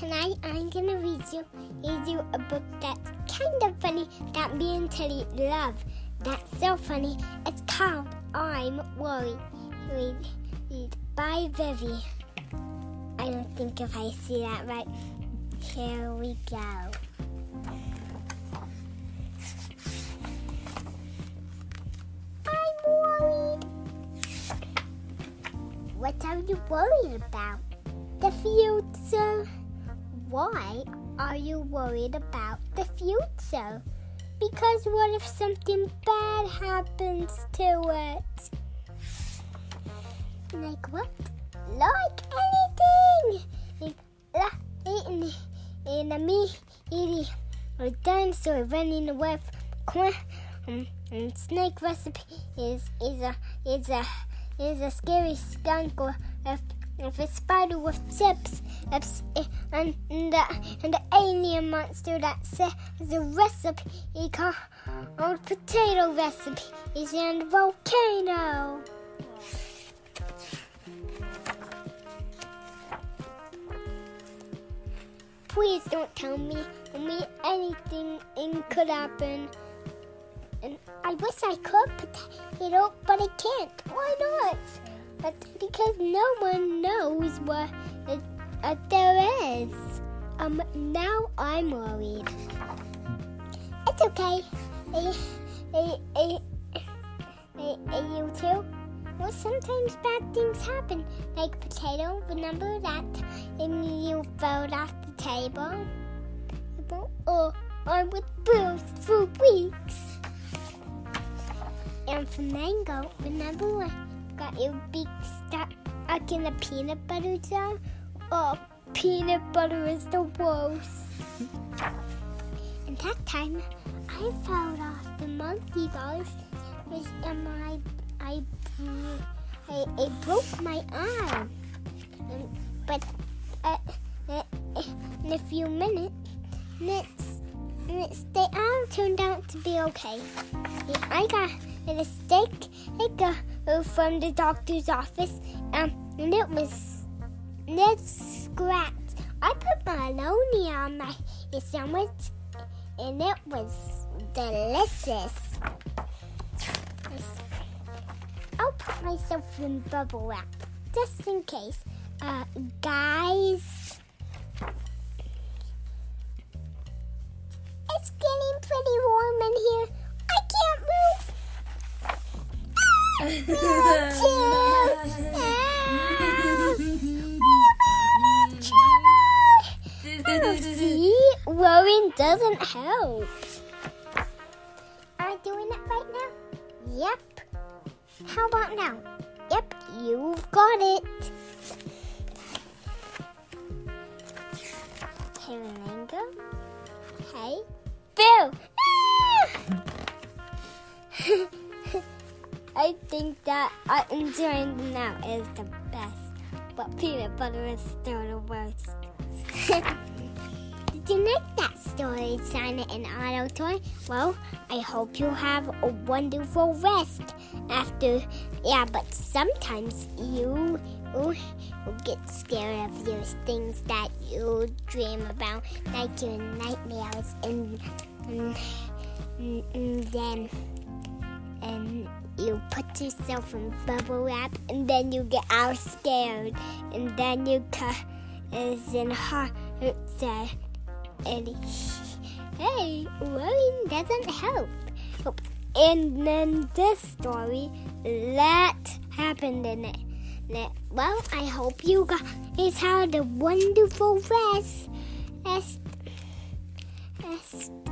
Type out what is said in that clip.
I'm gonna read you, read you a book that's kind of funny that me and Teddy love. That's so funny. It's called I'm Worried. Read, read by Vivi. I don't think if I see that right. Here we go. I'm worried. What are you worried about? The future. Why are you worried about the future? Because what if something bad happens to it? Like what? Like anything! Like, like in, in a me eating a dinosaur running away from um, snake recipe is is a is a is a scary skunk or if if a spider with chips if, and, and the and the alien monster that says a recipe called potato recipe is in the volcano. Please don't tell me, me anything could happen. And I wish I could potato, but I can't. Why not? But because no one knows what, it, what there is. Um, now I'm worried. It's okay. Are, you too? Well, sometimes bad things happen, like potato. Remember that? And you fell off the table. Or I was bruised for weeks. And for mango, remember when got your beak stuck in a peanut butter jar? Oh, peanut butter is the worst. and that time, I fell off the monkey bars, and my I, I, I broke my arm. Um, but uh, uh, in a few minutes, minutes, minutes, the arm turned out to be okay. I got a stick I got from the doctor's office, um, and it was net scratched. I put bologna on my sandwich, and it was delicious. I'll put myself in bubble wrap just in case. Uh, guys, it's getting pretty warm in here. I can't move. See, doesn't help. I doing it right now? Yep. How about now? Yep, you've got it. Hey, Bill. Ah! I think that I enjoying the now is the best, but peanut butter is still the worst. Did you like that story, Santa and Otto Toy? Well, I hope you have a wonderful rest after. Yeah, but sometimes you, you get scared of those things that you dream about, like your nightmares, and, and, and then and you put yourself in bubble wrap, and then you get all scared, and then you cut is in heart there, and hey, worrying doesn't help. And then this story, that happened in it. Well, I hope you guys had a wonderful rest. Rest. Rest.